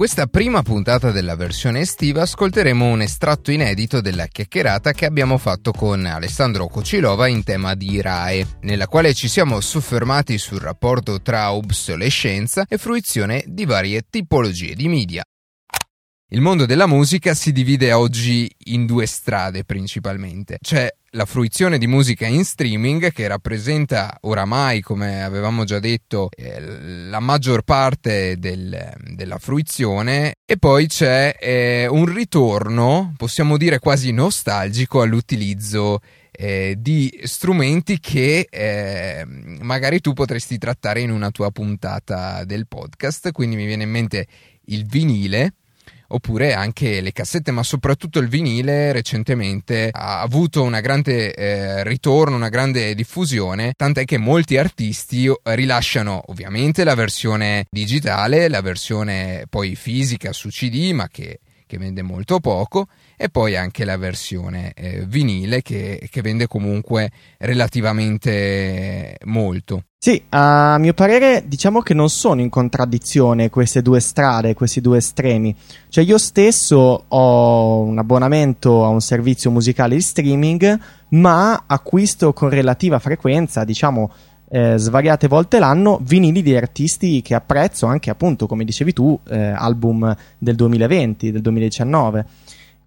Questa prima puntata della versione estiva ascolteremo un estratto inedito della chiacchierata che abbiamo fatto con Alessandro Cocilova in tema di RAE, nella quale ci siamo soffermati sul rapporto tra obsolescenza e fruizione di varie tipologie di media. Il mondo della musica si divide oggi in due strade principalmente. C'è la fruizione di musica in streaming che rappresenta oramai, come avevamo già detto, eh, la maggior parte del, della fruizione e poi c'è eh, un ritorno, possiamo dire quasi nostalgico, all'utilizzo eh, di strumenti che eh, magari tu potresti trattare in una tua puntata del podcast. Quindi mi viene in mente il vinile oppure anche le cassette, ma soprattutto il vinile recentemente ha avuto una grande eh, ritorno, una grande diffusione, tant'è che molti artisti rilasciano ovviamente la versione digitale, la versione poi fisica su CD, ma che che vende molto poco, e poi anche la versione eh, vinile che, che, vende comunque relativamente molto. Sì, a mio parere diciamo che non sono in contraddizione queste due strade, questi due estremi. Cioè io stesso ho un abbonamento a un servizio musicale di streaming, ma acquisto con relativa frequenza, diciamo eh, svariate volte l'anno vinili di artisti che apprezzo, anche appunto, come dicevi tu, eh, album del 2020, del 2019.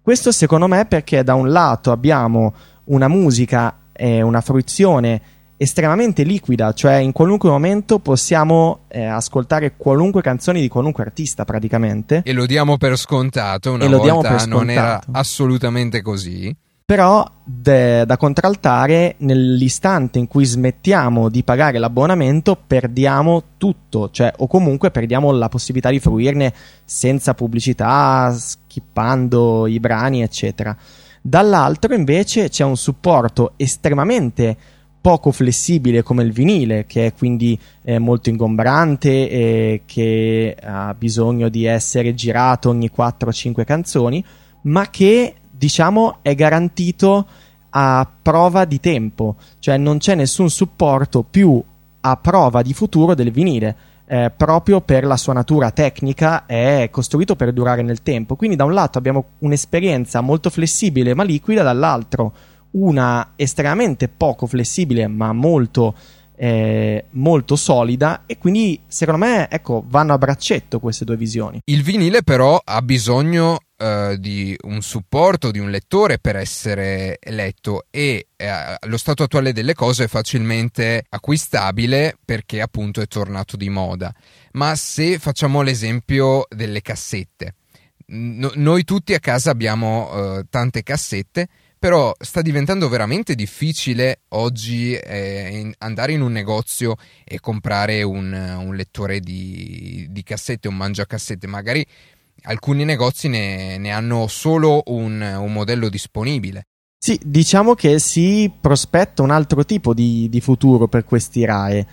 Questo secondo me perché da un lato abbiamo una musica e una fruizione estremamente liquida, cioè in qualunque momento possiamo eh, ascoltare qualunque canzone di qualunque artista praticamente. E lo diamo per scontato, una e volta non era assolutamente così. Però de, da contraltare, nell'istante in cui smettiamo di pagare l'abbonamento, perdiamo tutto, cioè, o comunque perdiamo la possibilità di fruirne senza pubblicità, skippando i brani, eccetera. Dall'altro, invece, c'è un supporto estremamente poco flessibile come il vinile, che è quindi eh, molto ingombrante e che ha bisogno di essere girato ogni 4-5 canzoni, ma che diciamo, è garantito a prova di tempo, cioè non c'è nessun supporto più a prova di futuro del vinile. Eh, proprio per la sua natura tecnica è costruito per durare nel tempo. Quindi, da un lato abbiamo un'esperienza molto flessibile ma liquida, dall'altro una estremamente poco flessibile ma molto, eh, molto solida. E quindi, secondo me, ecco, vanno a braccetto queste due visioni. Il vinile, però, ha bisogno uh, di un supporto, di un lettore per essere letto e uh, lo stato attuale delle cose è facilmente acquistabile perché appunto è tornato di moda. Ma se facciamo l'esempio delle cassette, no, noi tutti a casa abbiamo uh, tante cassette però sta diventando veramente difficile oggi eh, andare in un negozio e comprare un, un lettore di, di, cassette, un mangiacassette. Magari alcuni negozi ne, ne hanno solo un, un, modello disponibile. Sì, diciamo che si prospetta un altro tipo di, di futuro per questi RAE,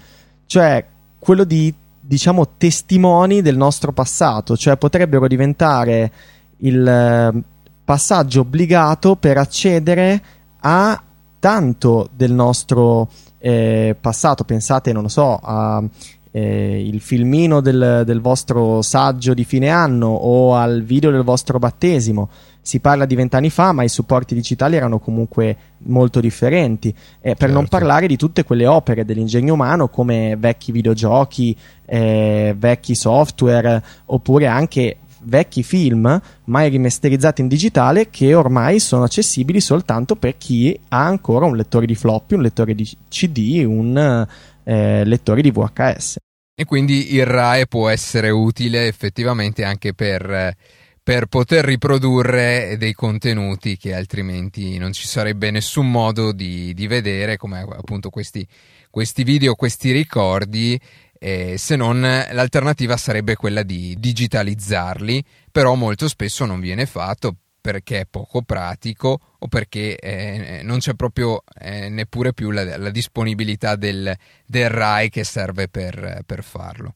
cioè quello di diciamo testimoni del nostro passato, cioè potrebbero diventare il eh, passaggio obbligato per accedere a tanto del nostro eh, passato, pensate, non lo so, a eh, il filmino del, del, vostro saggio di fine anno o al video del vostro battesimo. Si parla di vent'anni fa, ma i supporti digitali erano comunque molto differenti. Eh, per certo. non parlare di tutte quelle opere dell'ingegno umano come vecchi videogiochi, eh, vecchi software, oppure anche vecchi film mai rimasterizzati in digitale che ormai sono accessibili soltanto per chi ha ancora un lettore di floppy, un lettore di CD, un eh, lettori di VHS. E quindi il RAE può essere utile effettivamente anche per, per poter riprodurre dei contenuti che altrimenti non ci sarebbe nessun modo di, di vedere, come appunto questi, questi video, questi ricordi, eh, se non l'alternativa sarebbe quella di digitalizzarli, però molto spesso non viene fatto perché è poco pratico o perché eh, non c'è proprio eh, neppure più la, la disponibilità del, del, RAI che serve per, per farlo.